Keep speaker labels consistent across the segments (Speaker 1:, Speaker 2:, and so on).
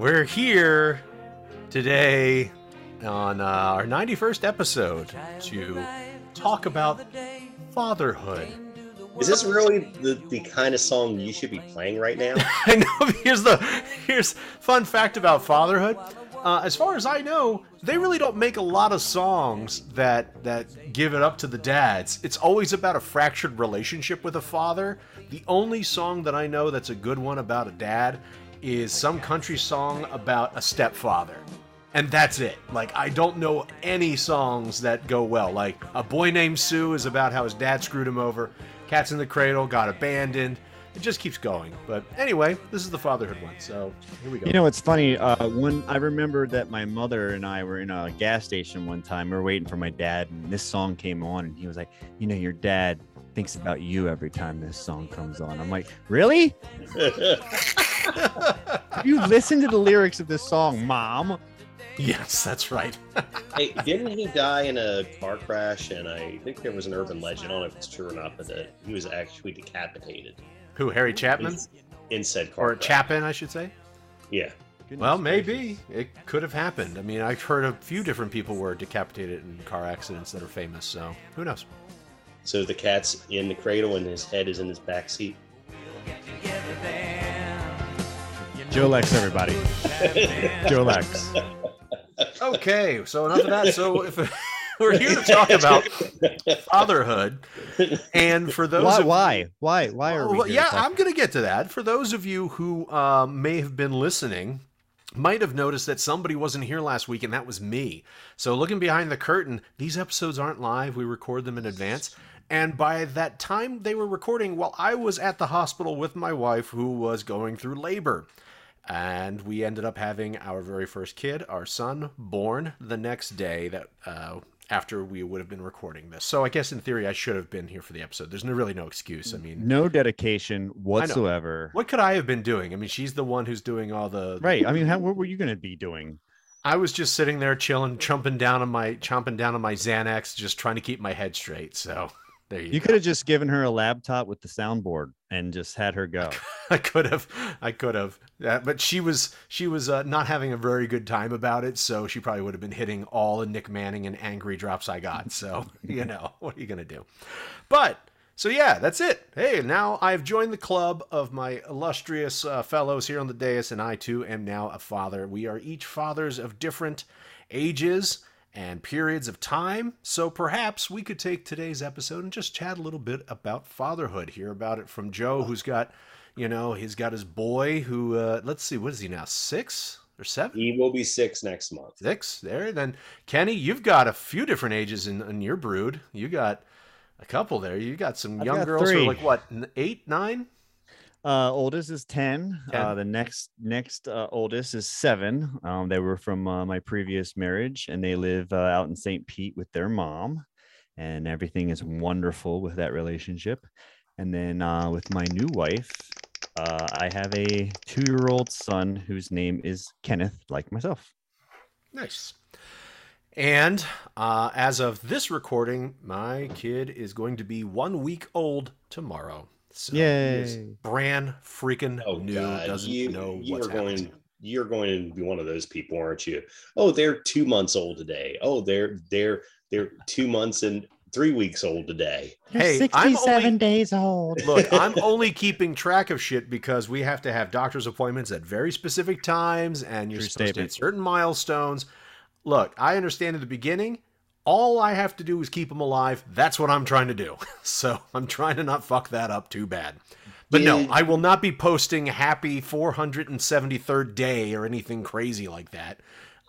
Speaker 1: We're here today on uh, our 91st episode to talk about fatherhood.
Speaker 2: Is this really the, the kind of song you should be playing right now?
Speaker 1: I know. Here's the here's fun fact about fatherhood. Uh, as far as I know, they really don't make a lot of songs that that give it up to the dads. It's always about a fractured relationship with a father. The only song that I know that's a good one about a dad is some country song about a stepfather. And that's it. Like I don't know any songs that go well. Like A Boy Named Sue is about how his dad screwed him over. Cats in the Cradle got abandoned. It just keeps going. But anyway, this is the fatherhood one. So here we go.
Speaker 3: You know, it's funny. Uh, when I remember that my mother and I were in a gas station one time, we were waiting for my dad, and this song came on, and he was like, "You know, your dad thinks about you every time this song comes on." I'm like, "Really? Have you listened to the lyrics of this song, Mom?"
Speaker 1: Yes, that's right.
Speaker 2: hey, didn't he die in a car crash? And I think there was an urban legend. I don't know if it's true or not, but that he was actually decapitated.
Speaker 1: Who? Harry Chapman?
Speaker 2: In, in said car
Speaker 1: or
Speaker 2: crash.
Speaker 1: Chapin, I should say.
Speaker 2: Yeah.
Speaker 1: Goodness well, maybe it could have happened. I mean, I've heard a few different people were decapitated in car accidents that are famous. So who knows?
Speaker 2: So the cat's in the cradle and his head is in his back seat.
Speaker 3: Joe Lex, everybody. Joe Lex.
Speaker 1: Okay, so enough of that. So if we're here to talk about fatherhood, and for those
Speaker 3: why
Speaker 1: of,
Speaker 3: why why why are we?
Speaker 1: well,
Speaker 3: here
Speaker 1: yeah, I'm going to get to that. For those of you who um, may have been listening, might have noticed that somebody wasn't here last week, and that was me. So looking behind the curtain, these episodes aren't live. We record them in advance. And by that time they were recording, well, I was at the hospital with my wife who was going through labor. And we ended up having our very first kid, our son, born the next day that uh, after we would have been recording this. So I guess in theory I should have been here for the episode. There's no, really no excuse. I mean,
Speaker 3: no dedication whatsoever.
Speaker 1: what could I have been doing? I mean, she's the one who's doing all the
Speaker 3: Right. I mean, how, what were you going to be doing?
Speaker 1: I was just sitting there chilling, chomping down on my chomping down on my Xanax, just trying to keep my head straight. So there you,
Speaker 3: You could have just given her a laptop with the soundboard and just had her go.
Speaker 1: I could have, I could have, uh, but she was she was uh, not having a very good time about it. So she probably would have been hitting all the Nick Manning and angry drops I got. So you know what are you gonna do? But so yeah, that's it. Hey, now I've joined the club of my illustrious uh, fellows here on the dais, and I too am now a father. We are each fathers of different ages and periods of time. So perhaps we could take today's episode and just chat a little bit about fatherhood. Hear about it from Joe, who's got, you know, he's got his boy who, uh, let's see, what is he now? Six or seven?
Speaker 2: He will be six next month.
Speaker 1: Six there. Then Kenny, you've got a few different ages in, in your brood. You got a couple there. You got some
Speaker 3: I've
Speaker 1: young
Speaker 3: got
Speaker 1: girls who are like what, eight, nine?
Speaker 3: Uh, oldest is 10.
Speaker 1: 10.
Speaker 3: Uh, the next next uh, oldest is seven. Um, they were from uh, my previous marriage, and they live uh, out in St. Pete with their mom, and everything is wonderful with that relationship. And then uh, with my new wife, uh, I have a two-year-old son whose name is Kenneth, like myself.
Speaker 1: Nice. And uh, as of this recording, my kid is going to be one week old tomorrow. So
Speaker 3: Yay.
Speaker 1: brand freaking
Speaker 2: Oh
Speaker 1: new.
Speaker 2: God,
Speaker 1: doesn't
Speaker 2: you,
Speaker 1: know
Speaker 2: you
Speaker 1: what's
Speaker 2: are going.
Speaker 1: happening.
Speaker 2: You're going to be one of those people, aren't you? Oh, they're two months old today. Oh, they're they're they're two months and three weeks old today.
Speaker 3: You're
Speaker 1: Hey, I'm
Speaker 3: 67
Speaker 1: only-
Speaker 3: days old.
Speaker 1: Look, I'm only keeping track of shit because we have to have doctor's appointments at very specific times, and you're
Speaker 3: True
Speaker 1: supposed
Speaker 3: statement.
Speaker 1: to hit certain milestones. Look, I understand at the beginning. All I have to do is keep them alive. That's what I'm trying to do. So I'm trying to not fuck that up too bad. But no, I will not be posting happy 473rd day or anything crazy like that.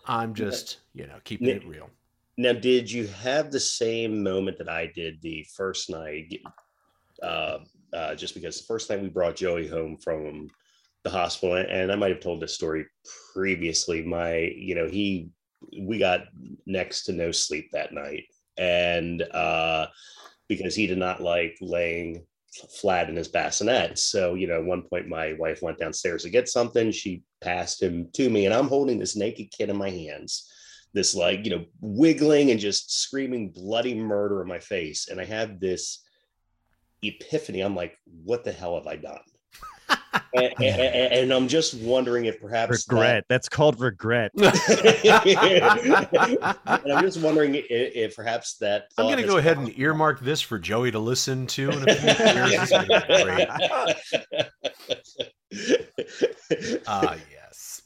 Speaker 1: I'm just, you know, keeping
Speaker 2: Yeah.
Speaker 1: it real.
Speaker 2: Now, did you have the same moment that I did the first night? Uh, uh, just because the first night we brought Joey home from the hospital, and I might have told this story previously. My, you know, he, we got next to no sleep that night, and uh, because he did not like laying flat in his bassinet. So, you know, at one point my wife went downstairs to get something. She passed him to me, and I'm holding this naked kid in my hands. This like you know wiggling and just screaming bloody murder in my face. And i have this epiphany. I'm like what the hell have i done and, and, and I'm just wondering if perhaps that-
Speaker 3: regret. That's called regret.
Speaker 2: and I'm just wondering if, if perhaps that.
Speaker 1: I'm going to go ahead and
Speaker 2: crossed-
Speaker 1: earmark this for Joey to listen to in a few years. It's gonna be great. Uh, yes.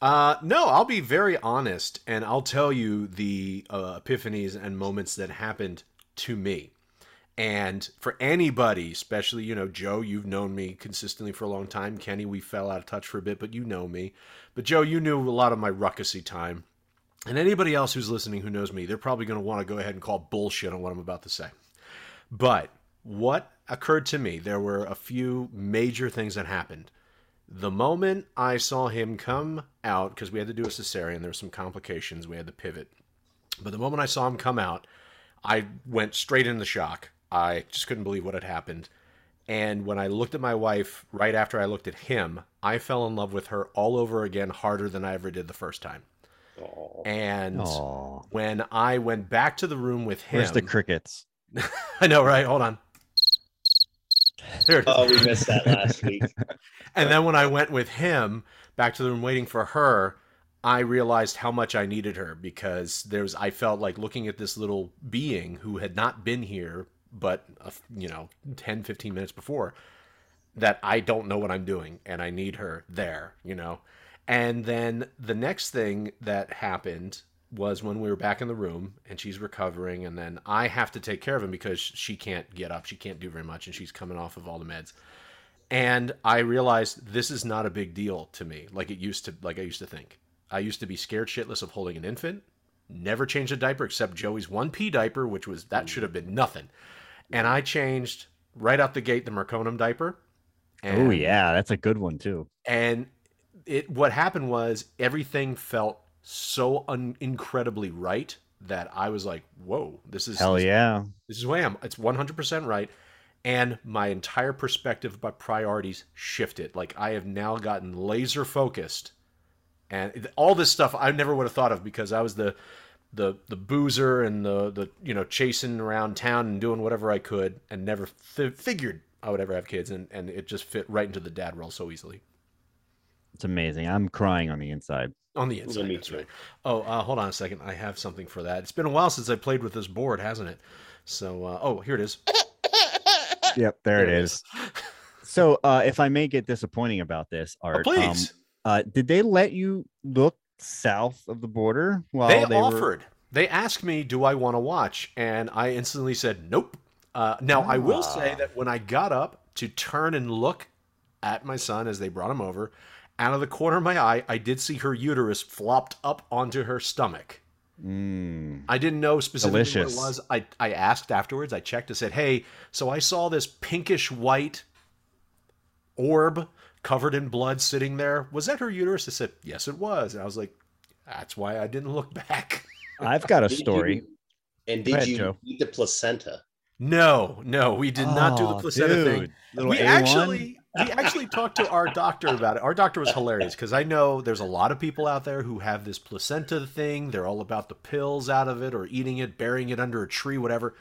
Speaker 1: Uh, no, I'll be very honest and I'll tell you the uh, epiphanies and moments that happened to me. And for anybody, especially, you know, Joe, you've known me consistently for a long time. Kenny, we fell out of touch for a bit, but you know me. But Joe, you knew a lot of my ruckusy time. And anybody else who's listening who knows me, they're probably going to want to go ahead and call bullshit on what I'm about to say. But what occurred to me, there were a few major things that happened. The moment I saw him come out, because we had to do a cesarean, there were some complications, we had to pivot. But the moment I saw him come out, I went straight into the shock. I just couldn't believe what had happened. And when I looked at my wife right after I looked at him, I fell in love with her all over again harder than I ever did the first time.
Speaker 2: Aw.
Speaker 1: And
Speaker 3: Aw.
Speaker 1: when I went back to the room with him,
Speaker 3: Where's the crickets?
Speaker 1: I know, right? Hold on. There it is.
Speaker 2: Oh, we missed that last week.
Speaker 1: And then when I went with him back to the room waiting for her, I realized how much I needed her because there's I felt like looking at this little being who had not been here but uh, you know 10 15 minutes before that I don't know what I'm doing and I need her there, you know. And then the next thing that happened was when we were back in the room and she's recovering and then I have to take care of him because she can't get up, she can't do very much and she's coming off of all the meds and I realized this is not a big deal to me like it used to like I used to think. I used to be scared shitless of holding an infant, never changed a diaper except Joey's 1P diaper, which was that should have been nothing. And I changed right out the gate the meconium diaper.
Speaker 3: Oh yeah, that's a good one too.
Speaker 1: And it what happened was everything felt so un- incredibly right that I was like, "Whoa, this is
Speaker 3: Hell
Speaker 1: this
Speaker 3: yeah.
Speaker 1: this is who I am. It's 100% right. And my entire perspective about priorities shifted. Like I have now gotten laser focused. And all this stuff I never would have thought of because I was the the the boozer and the the you know chasing around town and doing whatever I could and never fi- figured I would ever have kids and and it just fit right into the dad role so easily.
Speaker 3: It's amazing. I'm crying on the inside.
Speaker 1: On the inside, that's right. Oh, uh, hold on a second. I have something for that. It's been a while since I played with this board, hasn't it? So, uh, oh, here it is.
Speaker 3: Yep, there, it is. So, uh, if I may get disappointing about this,
Speaker 1: Oh,
Speaker 3: Art, um,
Speaker 1: please.
Speaker 3: uh, did they let you look south of the border while
Speaker 1: they,
Speaker 3: they, were?
Speaker 1: offered. They asked me, "Do I want to watch?" And I instantly said, "Nope." Uh, now I will say
Speaker 3: Ah.
Speaker 1: that when I got up to turn and look at my son as they brought him over, out of the corner of my eye, I did see her uterus flopped up onto her stomach.
Speaker 3: Mm,
Speaker 1: I didn't know specifically
Speaker 3: Delicious.
Speaker 1: what it was. I, I asked afterwards. I checked. I said, "Hey, so I saw this pinkish white orb covered in blood sitting there. Was that her uterus?" I said, "Yes, it was." And I was like, "That's why I didn't look back."
Speaker 3: I've got a
Speaker 2: Did you-
Speaker 3: story.
Speaker 2: and did
Speaker 3: ahead,
Speaker 2: you
Speaker 3: Joe.
Speaker 2: eat the placenta?
Speaker 1: No, no, we did not do the
Speaker 3: Oh,
Speaker 1: placenta thing.
Speaker 3: dude, little
Speaker 1: We
Speaker 3: A1?
Speaker 1: actually we actually talked to our doctor about it. Our doctor was hilarious because I know there's a lot of people out there who have this placenta thing. They're all about the pills out of it or eating it, burying it under a tree, whatever.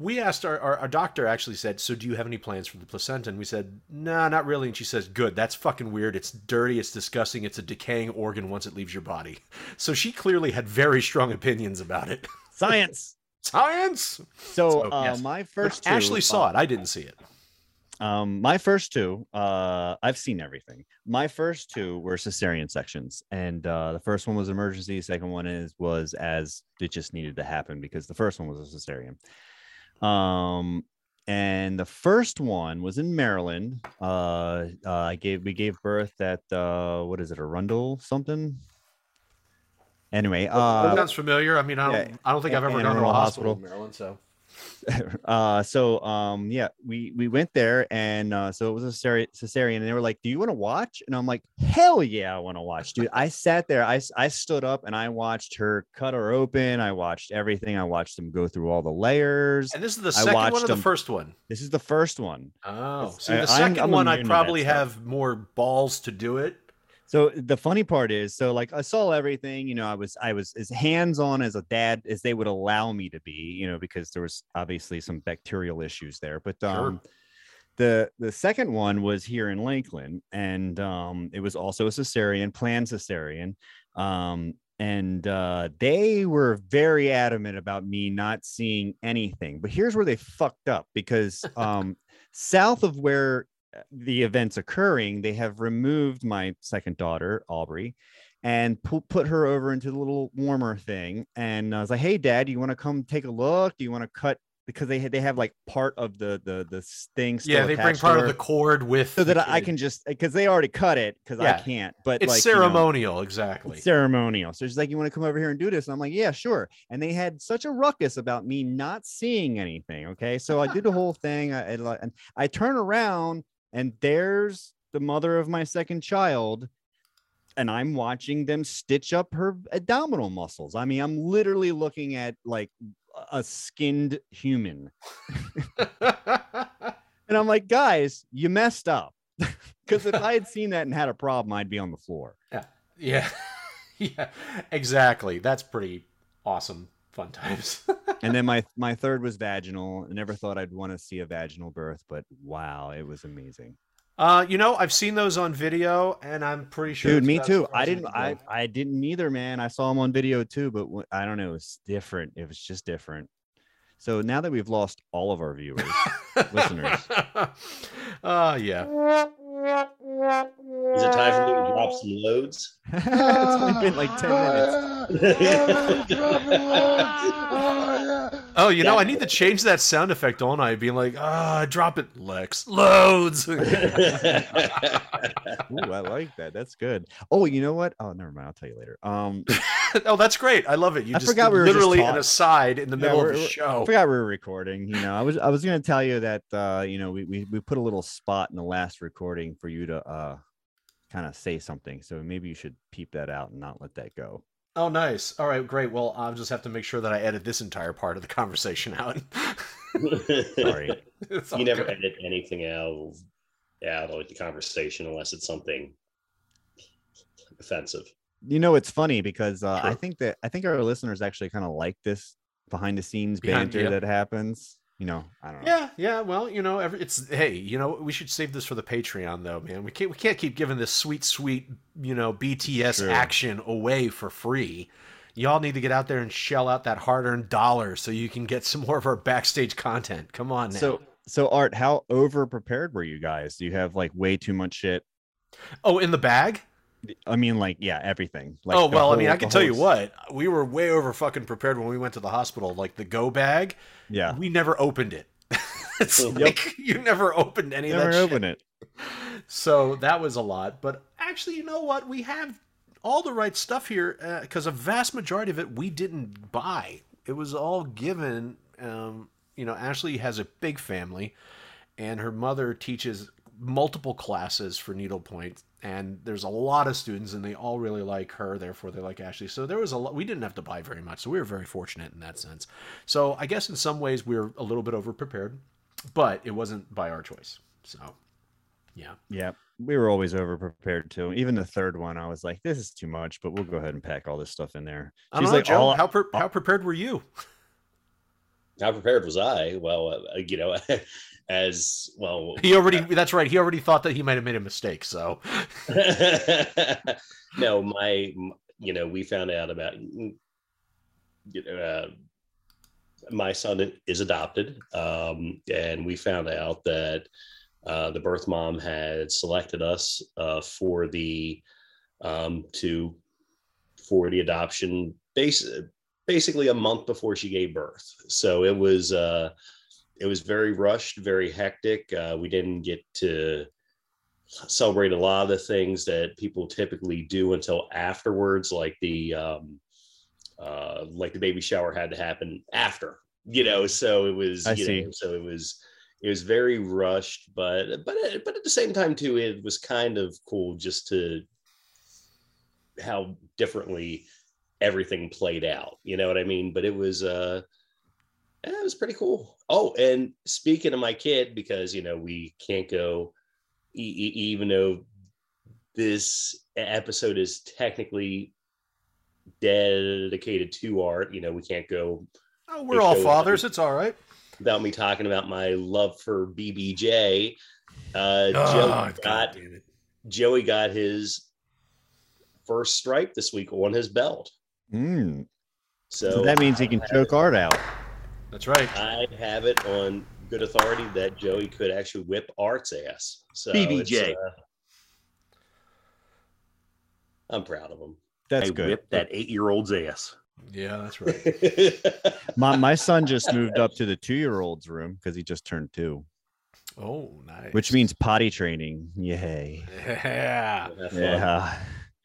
Speaker 1: We asked our, our, our doctor actually said, So do you have any plans for the placenta? And we said, No, not really. And she says, Good, that's fucking weird. It's dirty, it's disgusting, it's a decaying organ once it leaves your body. So she clearly had very strong opinions about it.
Speaker 3: Science.
Speaker 1: Science!
Speaker 3: So,
Speaker 1: So,
Speaker 3: uh,
Speaker 1: yes.
Speaker 3: my first two,
Speaker 1: Ashley saw
Speaker 3: uh,
Speaker 1: it. I didn't see it.
Speaker 3: Um, my first two, uh, I've seen everything. My first two were cesarean sections, and uh, the first one was emergency. Second one is was as it just needed to happen because the first one was a cesarean. Um, and the first one was in Maryland. Uh, uh, I gave we gave birth at uh, what is it, Arundel something? Anyway,
Speaker 1: That
Speaker 3: uh,
Speaker 1: sounds familiar. I mean, I don't,
Speaker 3: yeah,
Speaker 1: I don't think I've ever gone to a hospital,
Speaker 3: Hospital.
Speaker 1: in Maryland. So
Speaker 3: uh so um yeah we we went there and uh so it was a cesare- cesarean and they were like do you want to watch and i'm like hell yeah i want to watch dude i sat there I I stood up and i watched her cut her open i watched everything i watched them go through all the layers
Speaker 1: and this is the second one or the
Speaker 3: them-
Speaker 1: first one.
Speaker 3: this is the first one
Speaker 1: Oh, see, the
Speaker 3: I- I'm-
Speaker 1: 2nd
Speaker 3: I'm
Speaker 1: one I
Speaker 3: immune to that
Speaker 1: probably have more balls to do it.
Speaker 3: So the funny part is so like i saw everything you know i was i was as hands-on as a dad as they would allow me to be you know because there was obviously some bacterial issues there but
Speaker 1: Sure.
Speaker 3: um the the second one was here in Lakeland, and um, it was also a cesarean, planned cesarean. Um, and uh, they were very adamant about me not seeing anything. But here's where they fucked up because um, south of where Uh, the event's occurring, they have removed my second daughter, Aubrey, and pu- put her over into the little warmer thing. And I was like, "Hey, Dad, you want to come take a look? Do you want to cut?" Because they they have like part of the the the thing. Still
Speaker 1: yeah, they bring part of the cord with
Speaker 3: so that I
Speaker 1: kid.
Speaker 3: can just uh, because they already cut it because
Speaker 1: Yeah.
Speaker 3: I can't. But
Speaker 1: It's
Speaker 3: like, you know,
Speaker 1: ceremonial, exactly.
Speaker 3: it's ceremonial. So she's like, "You want to come over here and do this?" And I'm like, "Yeah, sure." And they had such a ruckus about me not seeing anything. Okay, so I did the whole thing. I, I and I turn around, and there's the mother of my second child, and I'm watching them stitch up her abdominal muscles. I mean, I'm literally looking at like a skinned human, and I'm like, "Guys, you messed up." Because if I had seen that and had a problem, I'd be on the floor.
Speaker 1: yeah, yeah, yeah. exactly. That's pretty awesome. Fun times.
Speaker 3: and then my my third was vaginal. I never thought I'd want to see a vaginal birth, but wow, it was amazing.
Speaker 1: uh, you know, I've seen those on video, and I'm pretty sure.
Speaker 3: Dude, me too. I didn't. I. I didn't either, man. I saw them on video too, but wh- I don't know. It was different. It was just different. So now that we've lost all of our viewers, listeners.
Speaker 1: Uh, yeah.
Speaker 2: Is it time for me to drop some loads?
Speaker 3: it's only been like ten minutes.
Speaker 1: Oh, you know, I need to change that sound effect, don't I? Being like, ah, drop it, Lex. Loads.
Speaker 3: Ooh, I like that. That's good. Oh, you know what? Oh, never mind. I'll tell you later. Um,
Speaker 1: oh, that's great. I love it. You
Speaker 3: I
Speaker 1: just
Speaker 3: forgot we were just
Speaker 1: literally an aside in the
Speaker 3: Yeah,
Speaker 1: middle of the show.
Speaker 3: I forgot we were recording. You know, I was I was gonna tell you that uh, you know, we, we we put a little spot in the last recording for you to uh kind of say something. So maybe you should peep that out and not let that go.
Speaker 1: Oh, nice. All right, great. Well, I'll just have to make sure that I edit this entire part of the conversation out.
Speaker 3: Sorry.
Speaker 2: You never
Speaker 1: good.
Speaker 2: edit anything out out of the conversation unless it's something offensive.
Speaker 3: You know, it's funny because uh, I think that I think our listeners actually kind of like this behind the scenes
Speaker 1: Behind-
Speaker 3: banter
Speaker 1: yeah.
Speaker 3: that happens. You know, I don't know.
Speaker 1: Yeah, yeah. Well, you know, every, it's hey, you know, we should save this for the Patreon, though, man. We can't we can't keep giving this sweet, sweet, you know, BTS
Speaker 3: True.
Speaker 1: action away for free. Y'all need to get out there and shell out that hard-earned dollar so you can get some more of our backstage content. Come on now.
Speaker 3: So so Art, how over prepared were you guys? Do you have like way too much shit?
Speaker 1: oh, in the bag?
Speaker 3: I mean, like, yeah, everything. Like
Speaker 1: oh well, I mean, I can tell you what, we were way over fucking prepared when we went to the hospital. Like the go bag,
Speaker 3: Yeah.
Speaker 1: we never opened it. it's
Speaker 2: Yep.
Speaker 1: like you never opened any
Speaker 3: Never
Speaker 1: of that shit.
Speaker 3: open it.
Speaker 1: So that was a lot. But actually, you know what? We have all the right stuff here because a vast majority of it we didn't buy. It was all given. Um, you know, Ashley has a big family, and her mother teaches multiple classes for needlepoint. And there's a lot of students, and they all really like her. Therefore, they like Ashley. So there was a lot. We didn't have to buy very much, so we were very fortunate in that sense. So I guess in some ways we were a little bit over prepared, but it wasn't by our choice. So, yeah.
Speaker 3: Yeah, we were always over prepared too. Even the third one, I was like, "This is too much," but we'll go ahead and pack all this stuff in there. She's
Speaker 1: know,
Speaker 3: like,
Speaker 1: Joe.
Speaker 3: all,
Speaker 1: how pre- how prepared were you?
Speaker 2: How prepared was I? Well, uh, you know, as well.
Speaker 1: He already. That's right. He already thought that he might have made a mistake. So
Speaker 2: no, my, you know, we found out about, you know, uh, my son is adopted, um, and we found out that uh, the birth mom had selected us uh, for the um, to for the adoption base basically a month before she gave birth. So it was uh, it was very rushed, very hectic. Uh, we didn't get to celebrate a lot of the things that people typically do until afterwards, like the um, uh, like the baby shower had to happen after, you know. So it was,
Speaker 3: I
Speaker 2: you
Speaker 3: see.
Speaker 2: know, so it was it was very rushed, but but but at the same time too, it was kind of cool just to how differently everything played out. You know what I mean? But it was uh yeah, it was pretty cool. Oh, and speaking of my kid, because you know we can't go, e- e- even though this episode is technically dedicated to art, you know, we can't go.
Speaker 1: oh, we're all
Speaker 2: show-
Speaker 1: fathers. It's all right.
Speaker 2: without me talking about my love for BBJ. Uh,
Speaker 1: Oh,
Speaker 2: Joey
Speaker 1: God
Speaker 2: got. Joey got his first stripe this week on his belt.
Speaker 3: Mm.
Speaker 2: So,
Speaker 3: So that means he can choke Art out.
Speaker 1: That's right.
Speaker 2: I have it on good authority that Joey could actually whip Art's ass. So
Speaker 4: BBJ.
Speaker 2: uh, I'm proud of him.
Speaker 3: That's
Speaker 4: I
Speaker 3: good.
Speaker 4: whipped that eight-year-old's ass.
Speaker 1: Yeah, that's right.
Speaker 3: My my son just moved up to the two year old's room because he just turned two,
Speaker 1: Oh, nice.
Speaker 3: which means potty training. Yay.
Speaker 1: yeah,
Speaker 2: Have fun.
Speaker 3: Yeah.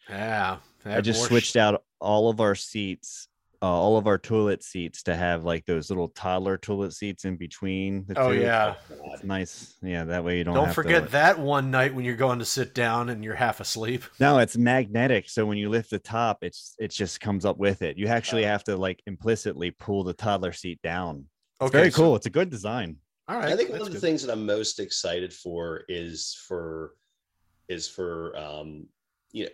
Speaker 1: yeah.
Speaker 3: I just switched out all of our seats, uh, all of our toilet seats to have like those little toddler toilet seats in between. The
Speaker 1: Oh
Speaker 3: two.
Speaker 1: yeah.
Speaker 3: It's nice. Yeah, that way you don't.
Speaker 1: Don't
Speaker 3: have
Speaker 1: forget
Speaker 3: To,
Speaker 1: that one night when you're going to sit down and you're half asleep.
Speaker 3: no, it's magnetic. So when you lift the top, it's it just comes up with it. You actually have to like implicitly pull the toddler seat down. It's very
Speaker 1: so-
Speaker 3: cool. It's a good design.
Speaker 1: all right.
Speaker 2: I think one of the
Speaker 1: good.
Speaker 2: things that I'm most excited for is for is for um you know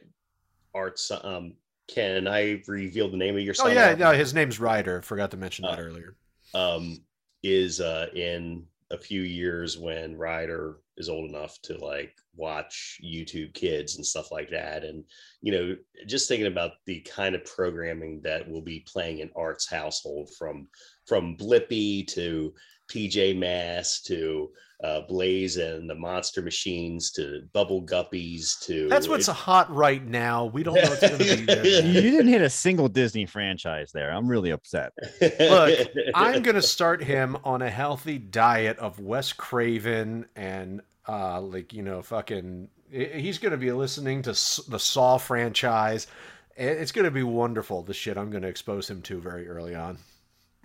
Speaker 2: arts um can I reveal the name of your son?
Speaker 1: Oh
Speaker 2: yeah,
Speaker 1: no, his name's Ryder. Forgot to mention that
Speaker 2: Uh,
Speaker 1: earlier.
Speaker 2: um is uh in a few years when Ryder is old enough to like watch YouTube kids and stuff like that. And you know, just thinking about the kind of programming that will be playing in Art's household from from Blippi to PJ Masks to uh, Blaze and the Monster Machines to Bubble Guppies to
Speaker 1: That's what's
Speaker 2: it-
Speaker 1: hot right now. We don't know what's going to be there.
Speaker 3: You didn't hit a single Disney franchise there. I'm really upset.
Speaker 1: Look, I'm going to start him on a healthy diet of Wes Craven and uh like you know fucking he's going to be listening to the Saw franchise. It's going to be wonderful the shit I'm going to expose him to very early on.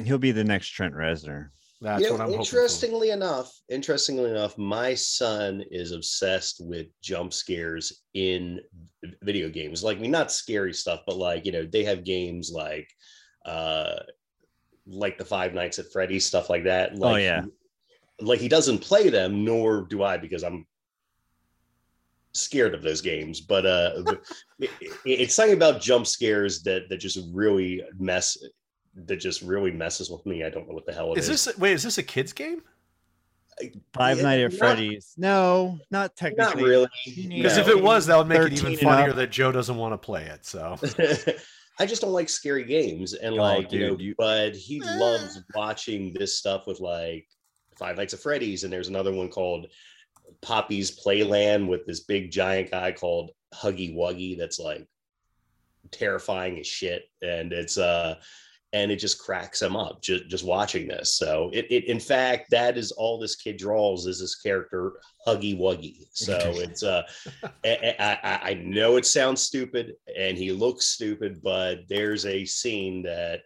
Speaker 3: He'll be the next Trent Reznor.
Speaker 1: That's
Speaker 2: You know,
Speaker 1: what I'm hoping.
Speaker 2: Interestingly enough, interestingly enough, my son is obsessed with jump scares in video games. Like, I mean, not scary stuff, but like, you know, they have games like, uh, like the Five Nights at Freddy's stuff like that. Like,
Speaker 3: yeah.
Speaker 2: Like he doesn't play them, nor do I, because I'm scared of those games. But uh, it, it- it's something about jump scares that that just really mess that just really messes with me. I don't know what the hell it
Speaker 1: Is
Speaker 2: is.
Speaker 1: this wait? Is this a kids game?
Speaker 3: Five
Speaker 2: Yeah,
Speaker 3: Night at
Speaker 2: not-
Speaker 3: Freddy's. No, not technically.
Speaker 2: Not really.
Speaker 1: Because
Speaker 2: No.
Speaker 1: if it was, that would make it even funnier that Joe doesn't want to play it. So
Speaker 2: I just don't like scary games, and
Speaker 3: Oh,
Speaker 2: like you know,
Speaker 3: dude, you-
Speaker 2: but he loves watching this stuff with like Five Nights at Freddy's, and there's another one called Poppy's Playland with this big giant guy called Huggy Wuggy that's like terrifying as shit, and it's uh and it just cracks him up just, just watching this. So it, it in fact that is all this kid draws is this character Huggy Wuggy. So it's uh I, I, I- know it sounds stupid and he looks stupid, but there's a scene that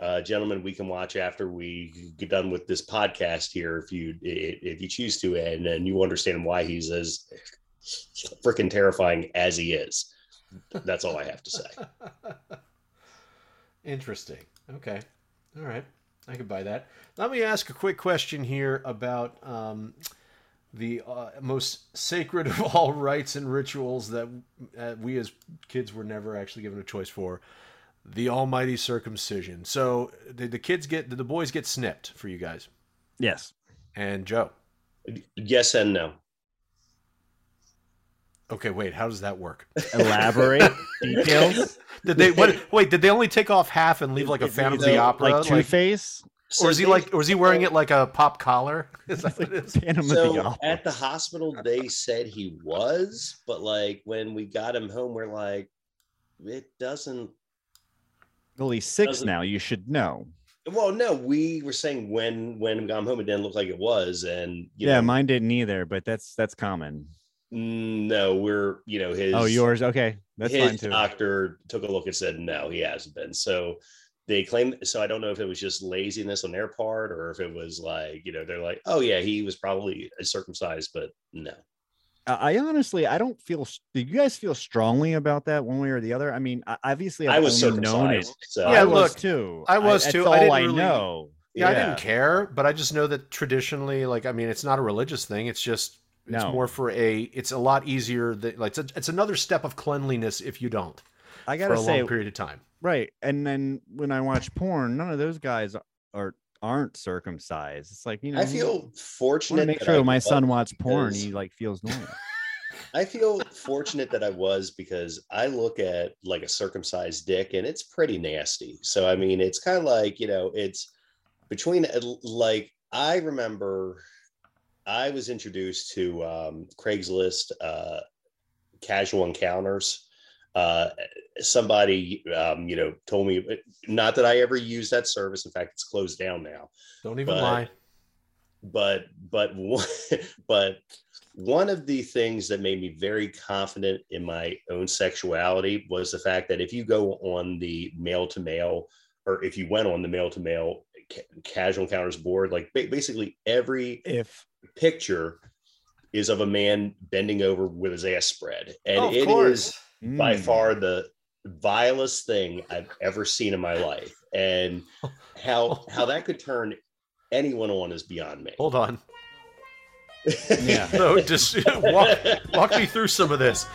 Speaker 2: uh, gentlemen we can watch after we get done with this podcast here if you if you choose to and and you understand why he's as freaking terrifying as he is. That's all I have to say.
Speaker 1: Interesting. Okay. All right. I could buy that. Let me ask a quick question here about um, the uh, most sacred of all rites and rituals that uh, we as kids were never actually given a choice for the almighty circumcision. So, did the kids get, did the boys get snipped for you guys?
Speaker 3: Yes.
Speaker 1: And Joe?
Speaker 2: Yes and no.
Speaker 1: Okay, wait, how does that work?
Speaker 3: Elaborate details.
Speaker 1: Did they, what, wait, did they only take off half and leave like a
Speaker 3: Is
Speaker 1: Phantom of
Speaker 2: the-
Speaker 1: the Opera?
Speaker 3: Like Two Face.
Speaker 1: or is he like, or is he wearing it like a pop collar? Is that what it is?
Speaker 3: Phantom of the
Speaker 2: so
Speaker 3: Opera.
Speaker 2: at the hospital they said he was but like when we got him home we're like it doesn't
Speaker 3: Well, he's six
Speaker 2: doesn't-
Speaker 3: now. You should know.
Speaker 2: well no we were saying when when we got him home it didn't look like it was and you
Speaker 3: yeah,
Speaker 2: know,
Speaker 3: mine didn't either, but that's that's common.
Speaker 2: No we're you know his
Speaker 3: oh, yours. Okay, that's
Speaker 2: his
Speaker 3: fine too.
Speaker 2: doctor took a look and said no he hasn't been so they claim so i don't know if it was just laziness on their part or if it was like you know they're like oh yeah he was probably circumcised but no
Speaker 3: I I honestly, I don't feel. Do you guys feel strongly about that one way or the other? I mean, obviously, I've
Speaker 2: i was
Speaker 3: only known it.
Speaker 2: so
Speaker 1: Yeah,
Speaker 3: I
Speaker 1: look,
Speaker 3: too.
Speaker 1: I was
Speaker 3: that's
Speaker 1: too. I
Speaker 3: all
Speaker 1: didn't
Speaker 3: I,
Speaker 1: really-
Speaker 3: know.
Speaker 1: Yeah, I didn't care, but I just know that traditionally, like, I mean, it's not a religious thing. It's just, it's
Speaker 3: No.
Speaker 1: more for a. It's a lot easier that, like, it's, a, it's another step of cleanliness if you don't
Speaker 3: I gotta
Speaker 1: a
Speaker 3: say,
Speaker 1: long period of time.
Speaker 3: right. And then when I watch porn, none of those guys are aren't circumcised. It's like you know.
Speaker 2: I feel fortunate.
Speaker 3: to make
Speaker 2: that
Speaker 3: sure
Speaker 2: I
Speaker 3: my
Speaker 2: was
Speaker 3: son watches porn,
Speaker 2: because-
Speaker 3: he like feels normal.
Speaker 2: I feel fortunate that I was because I look at like a circumcised dick and it's pretty nasty. So I mean, it's kind of like you know, it's between like I remember I was introduced to um, Craigslist uh, casual encounters. Uh, somebody um, you know told me not that I ever used that service. In fact, it's closed down now
Speaker 1: Don't even
Speaker 2: But-
Speaker 1: lie.
Speaker 2: but but one, but one of the things that made me very confident in my own sexuality was the fact that if you go on the male to male or if you went on the male to male casual encounters board like ba- basically every
Speaker 3: if
Speaker 2: picture is of a man bending over with his ass spread and
Speaker 1: Oh, of
Speaker 2: it is
Speaker 1: course.
Speaker 2: by
Speaker 3: Mm.
Speaker 2: far the vilest thing I've ever seen in my life. And how how that could turn anyone on is beyond me.
Speaker 1: Hold on.
Speaker 3: Yeah.
Speaker 1: so just walk, walk me through some of this.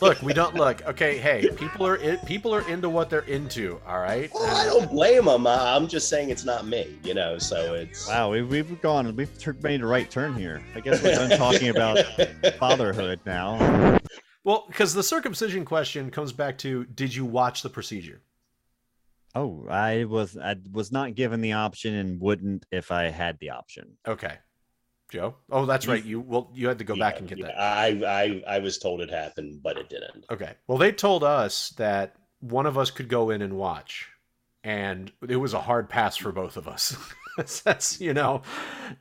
Speaker 1: Look, we don't look. Okay, hey, people are in, people are into what they're into. All right.
Speaker 2: Well, I don't blame them. I'm just saying it's not me, you know. So it's
Speaker 3: Wow, we've, we've gone, we've made a right turn here. I guess we're done talking about fatherhood now.
Speaker 1: Well, because the circumcision question comes back to: Did you watch the procedure?
Speaker 3: Oh, I was I was not given the option and wouldn't if I had the option.
Speaker 1: Okay, Joe. Oh, that's right. You well, you had to go back and get
Speaker 2: yeah,
Speaker 1: that.
Speaker 2: I, I I was told it happened, but it didn't.
Speaker 1: Okay. Well, they told us that one of us could go in and watch, and it was a hard pass for both of us. That's you know,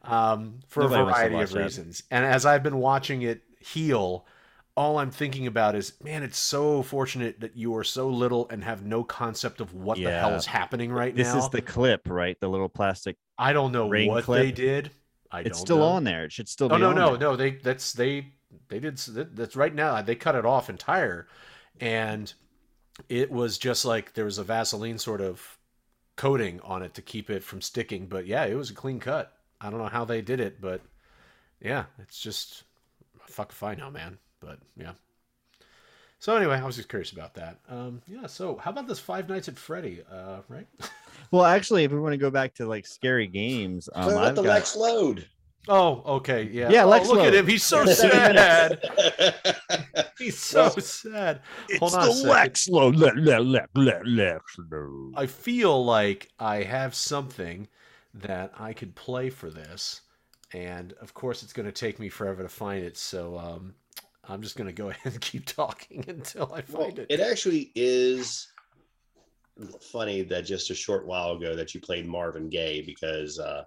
Speaker 1: um, for
Speaker 3: Nobody
Speaker 1: a variety
Speaker 3: watch
Speaker 1: of
Speaker 3: that.
Speaker 1: reasons. And as I've been watching it heal, all I'm thinking about is, man, it's so fortunate that you are so little and have no concept of what the hell is happening right
Speaker 3: This
Speaker 1: now.
Speaker 3: This is the clip, right? The little plastic.
Speaker 1: I don't know what
Speaker 3: clip.
Speaker 1: they did. I
Speaker 3: It's
Speaker 1: don't
Speaker 3: still
Speaker 1: know.
Speaker 3: on there. It should still
Speaker 1: Oh
Speaker 3: be
Speaker 1: no
Speaker 3: on
Speaker 1: no
Speaker 3: there.
Speaker 1: no! They that's they they did that's right now. They cut it off entire, and it was just like there was a Vaseline sort of coating on it to keep it from sticking. But yeah, it was a clean cut. I don't know how they did it, but yeah, it's just fuck if I know, man. But yeah. So anyway, I was just curious about that. Um, yeah. So how about this Five Nights at Freddy? Uh, right?
Speaker 3: Well, actually, if we want to go back to like scary games, um,
Speaker 2: Let
Speaker 3: I've
Speaker 2: the
Speaker 3: got
Speaker 2: Lex load.
Speaker 1: Oh, okay. Yeah.
Speaker 3: Yeah,
Speaker 1: Oh,
Speaker 3: Lex
Speaker 1: look at him. He's so sad. He's so
Speaker 2: Well,
Speaker 1: sad.
Speaker 4: It's
Speaker 1: Hold on
Speaker 4: the. Lex Load. Le- le- le- le- Lex Load.
Speaker 1: I feel like I have something that I could play for this, and of course, it's going to take me forever to find it. So um, I'm just going to go ahead and keep talking until I
Speaker 2: Well,
Speaker 1: find it.
Speaker 2: it actually is funny that just a short while ago that you played Marvin Gaye because uh,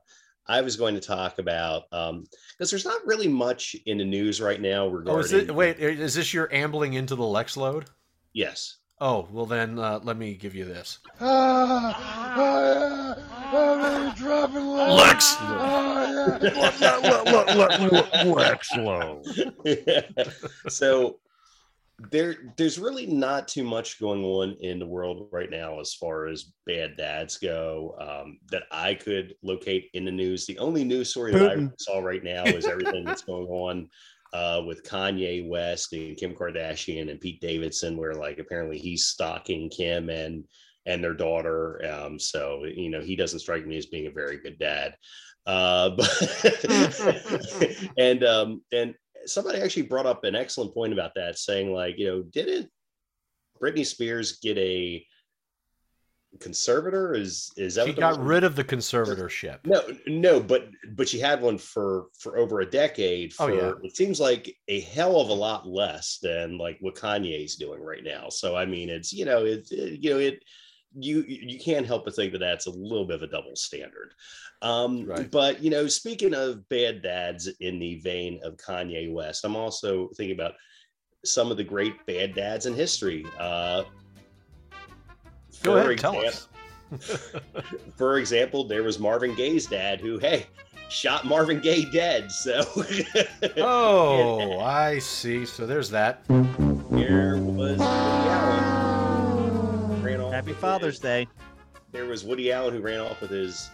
Speaker 2: I was going to talk about because there's not really much in the news right now regarding.
Speaker 1: Oh, is it? Wait, is this your ambling into the Lex load?
Speaker 2: Yes.
Speaker 1: Oh, well then uh, let me give you this.
Speaker 4: Lex. Lex Load.
Speaker 2: so there there's really not too much going on in the world right now as far as bad dads go um, that I could locate in the news. The only news story that I saw right now is everything that's going on uh, with Kanye West and Kim Kardashian and Pete Davidson, where like apparently he's stalking Kim and and their daughter. Um, so you know he doesn't strike me as being a very good dad. Uh, but and um, and somebody actually brought up an excellent point about that, saying like you know didn't Britney Spears get a conservator? Is is that
Speaker 1: She
Speaker 2: what
Speaker 1: got
Speaker 2: word-
Speaker 1: rid of the conservatorship.
Speaker 2: no, no, but but she had one for for over a decade.
Speaker 1: Oh,
Speaker 2: For,
Speaker 1: yeah.
Speaker 2: It seems like a hell of a lot less than like what Kanye's doing right now. So I mean, it's you know, it, it- you know it. You you can't help but think that that's a little bit of a double standard. Um,
Speaker 1: Right.
Speaker 2: But you know, speaking of bad dads in the vein of Kanye West, I'm also thinking about some of the great bad dads in history. Uh,
Speaker 1: Go
Speaker 2: for
Speaker 1: ahead, tell us.
Speaker 2: for example, there was Marvin Gaye's dad who, hey, shot Marvin Gaye dead. So
Speaker 1: Oh, I see. So there's that.
Speaker 2: there was
Speaker 3: Happy Father's Day.
Speaker 2: There was Woody Allen who ran off with his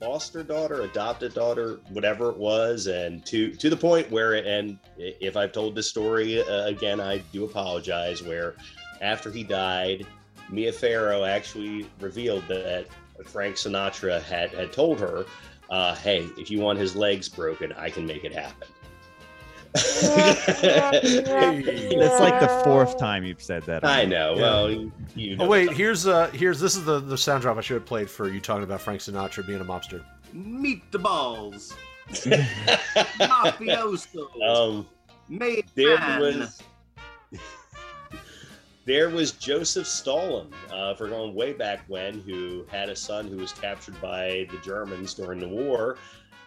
Speaker 2: foster daughter, adopted daughter, whatever it was, and to to the point where, and if I've told this story uh, again, I do apologize. Where after he died, Mia Farrow actually revealed that Frank Sinatra had had told her, uh, "Hey, if you want his legs broken, I can make it happen."
Speaker 3: That's like the fourth time you've said that.
Speaker 2: I know.
Speaker 1: Yeah.
Speaker 2: Well, you, you know
Speaker 1: Oh wait, here's uh here's this is the the sound drop I should have played for you talking about Frank Sinatra being a mobster.
Speaker 5: Meet the balls. Mafioso.
Speaker 2: um,
Speaker 5: Made
Speaker 2: there
Speaker 5: man.
Speaker 2: was there was Joseph Stalin, uh, for going way back when, who had a son who was captured by the Germans during the war.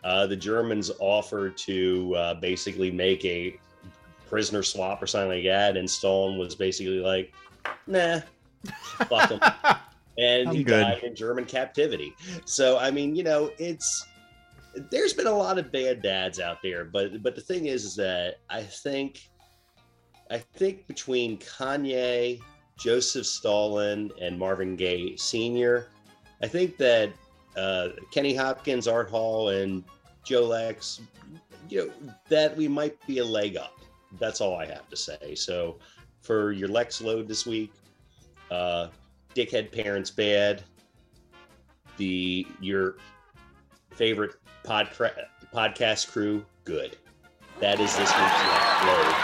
Speaker 2: Uh, the Germans offered to uh, basically make a prisoner swap or something like that, and Stalin was basically like, "Nah, fuck 'em." and
Speaker 3: I'm
Speaker 2: he
Speaker 3: good.
Speaker 2: died in German captivity. So I mean, you know, it's there's been a lot of bad dads out there, but but the thing is, is that I think I think between Kanye, Joseph Stalin, and Marvin Gaye Sr., I think that uh, Kenny Hopkins, Art Hall, and Joe Lex, you know, that we might be a leg up. That's all I have to say. So for your Lex load this week, uh, dickhead parents bad. The your favorite podca- podcast crew good. That is this week's load.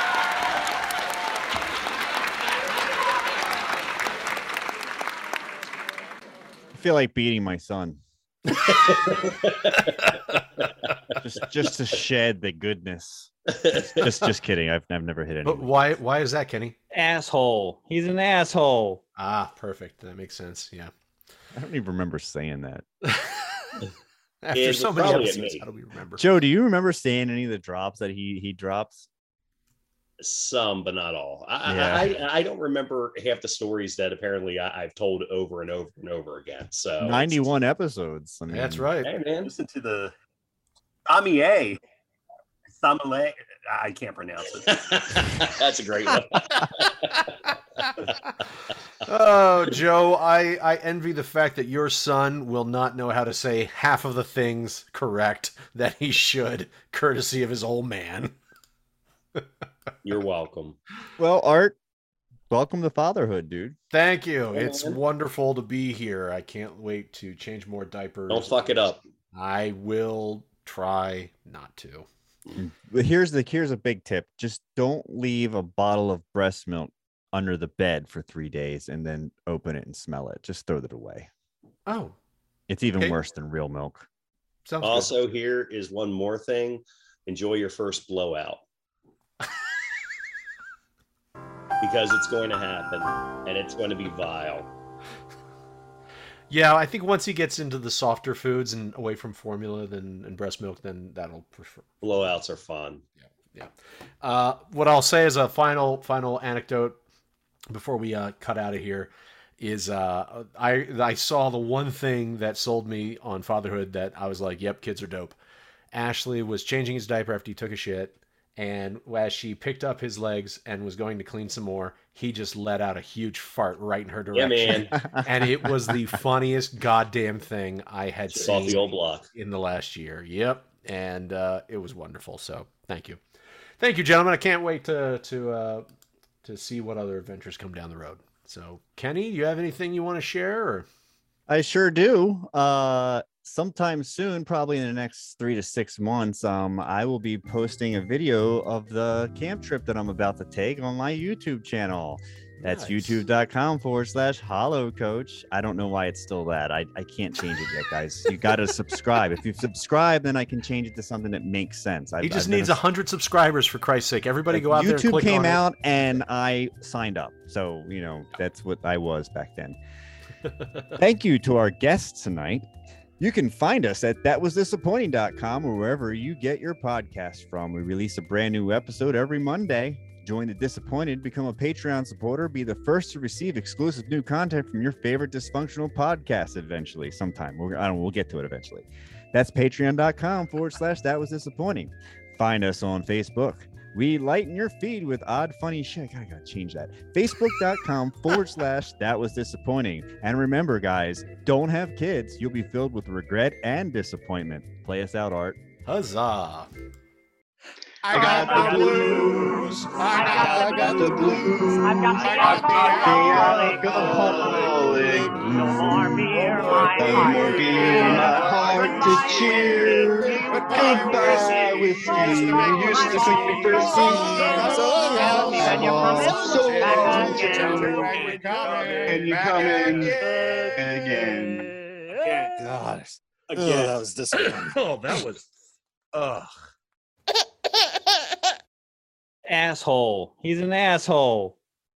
Speaker 3: I feel like beating my son. Just just to shed the goodness. Just just kidding. I've, I've never hit anyone.
Speaker 1: But why why is that, Kenny?
Speaker 6: Asshole. He's an asshole.
Speaker 1: Ah, perfect. That makes sense. Yeah.
Speaker 3: I don't even remember saying that.
Speaker 1: After so many episodes, how do we remember?
Speaker 3: Joe, do you remember saying any of the drops that he he drops?
Speaker 2: Some, but not all. I,
Speaker 3: Yeah.
Speaker 2: I, I I don't remember half the stories that apparently I, I've told over and over and over again. So
Speaker 3: 91 episodes. I mean,
Speaker 1: That's right.
Speaker 2: Hey man,
Speaker 5: Listen to the Tommy A. Samale. I can't pronounce it.
Speaker 2: that's a great one.
Speaker 1: oh, Joe, I, I envy the fact that your son will not know how to say half of the things correct that he should, courtesy of his old man.
Speaker 2: You're welcome.
Speaker 3: Well, Art, welcome to fatherhood, dude.
Speaker 1: Thank you.
Speaker 2: Yeah,
Speaker 1: It's
Speaker 2: man.
Speaker 1: wonderful to be here. I can't wait to change more diapers.
Speaker 2: Don't fuck it up.
Speaker 1: I will try not to.
Speaker 3: But here's the here's a big tip. Just don't leave a bottle of breast milk under the bed for three days and then open it and smell it. Just throw it away.
Speaker 1: Oh,
Speaker 3: It's even
Speaker 1: Okay.
Speaker 3: worse than real milk.
Speaker 1: sounds good.
Speaker 2: Also, here is one more thing. Enjoy your first blowout. Because it's going to happen and it's going to be vile.
Speaker 1: Yeah, I think once he gets into the softer foods and away from formula then and breast milk, then that'll prefer.
Speaker 2: Blowouts are fun. Yeah, yeah.
Speaker 1: Uh, what I'll say as a final final anecdote before we uh, cut out of here is uh, I I saw the one thing that sold me on fatherhood that I was like, yep, kids are dope. Ashley was changing his diaper after he took a shit, and as she picked up his legs and was going to clean some more, he just let out a huge fart right in her
Speaker 2: Yeah,
Speaker 1: direction.
Speaker 2: man.
Speaker 1: and it was the funniest goddamn thing I had
Speaker 2: Just off
Speaker 1: seen
Speaker 2: the old block.
Speaker 1: in the last year. Yep, and uh, it was wonderful. So thank you, thank you, gentlemen. I can't wait to to uh, to see what other adventures come down the road. So Kenny, do you have anything you want to share? Or
Speaker 3: I sure do. Uh sometime soon, probably in the next three to six months, um, I will be posting a video of the camp trip that I'm about to take on my YouTube channel. That's
Speaker 1: Nice.
Speaker 3: youtube.com forward slash hollow coach. I don't know why it's still that. I, I can't change it yet, guys. You got to subscribe. If you subscribe, then I can change it to something that makes sense. I've,
Speaker 1: he just
Speaker 3: I've
Speaker 1: needs
Speaker 3: a
Speaker 1: a hundred subscribers for Christ's sake. Everybody go out there.
Speaker 3: YouTube came
Speaker 1: on it.
Speaker 3: out and I signed up. So, you know, that's what I was back then. Thank you to our guests tonight. You can find us at thatwasdisappointing.com or wherever you get your podcast from. We release a brand new episode every Monday. Join the disappointed, become a Patreon supporter, be the first to receive exclusive new content from your favorite dysfunctional podcast eventually, sometime. We're, I don't we'll get to it eventually. That's patreon.com forward slash that was disappointing. Find us on Facebook. We lighten your feed with odd, funny shit. I gotta change that. Facebook.com forward slash that was disappointing. And remember, guys, don't have kids. You'll be filled with regret and disappointment. Play us out, Art.
Speaker 1: Huzzah!
Speaker 7: I got the blues. I got,
Speaker 8: got the blues.
Speaker 9: I've got the
Speaker 8: I got the
Speaker 9: alcoholic.
Speaker 8: alcoholic
Speaker 9: No more beer, my
Speaker 8: more beer, my heart to cheer. Goodbye with you. You used to sing me first
Speaker 9: And you're coming
Speaker 8: So
Speaker 9: back
Speaker 8: long.
Speaker 9: again.
Speaker 8: And you coming again.
Speaker 7: God.
Speaker 10: Again.
Speaker 5: that was disappointing.
Speaker 7: Oh, that was. Ugh.
Speaker 3: Asshole. He's an asshole.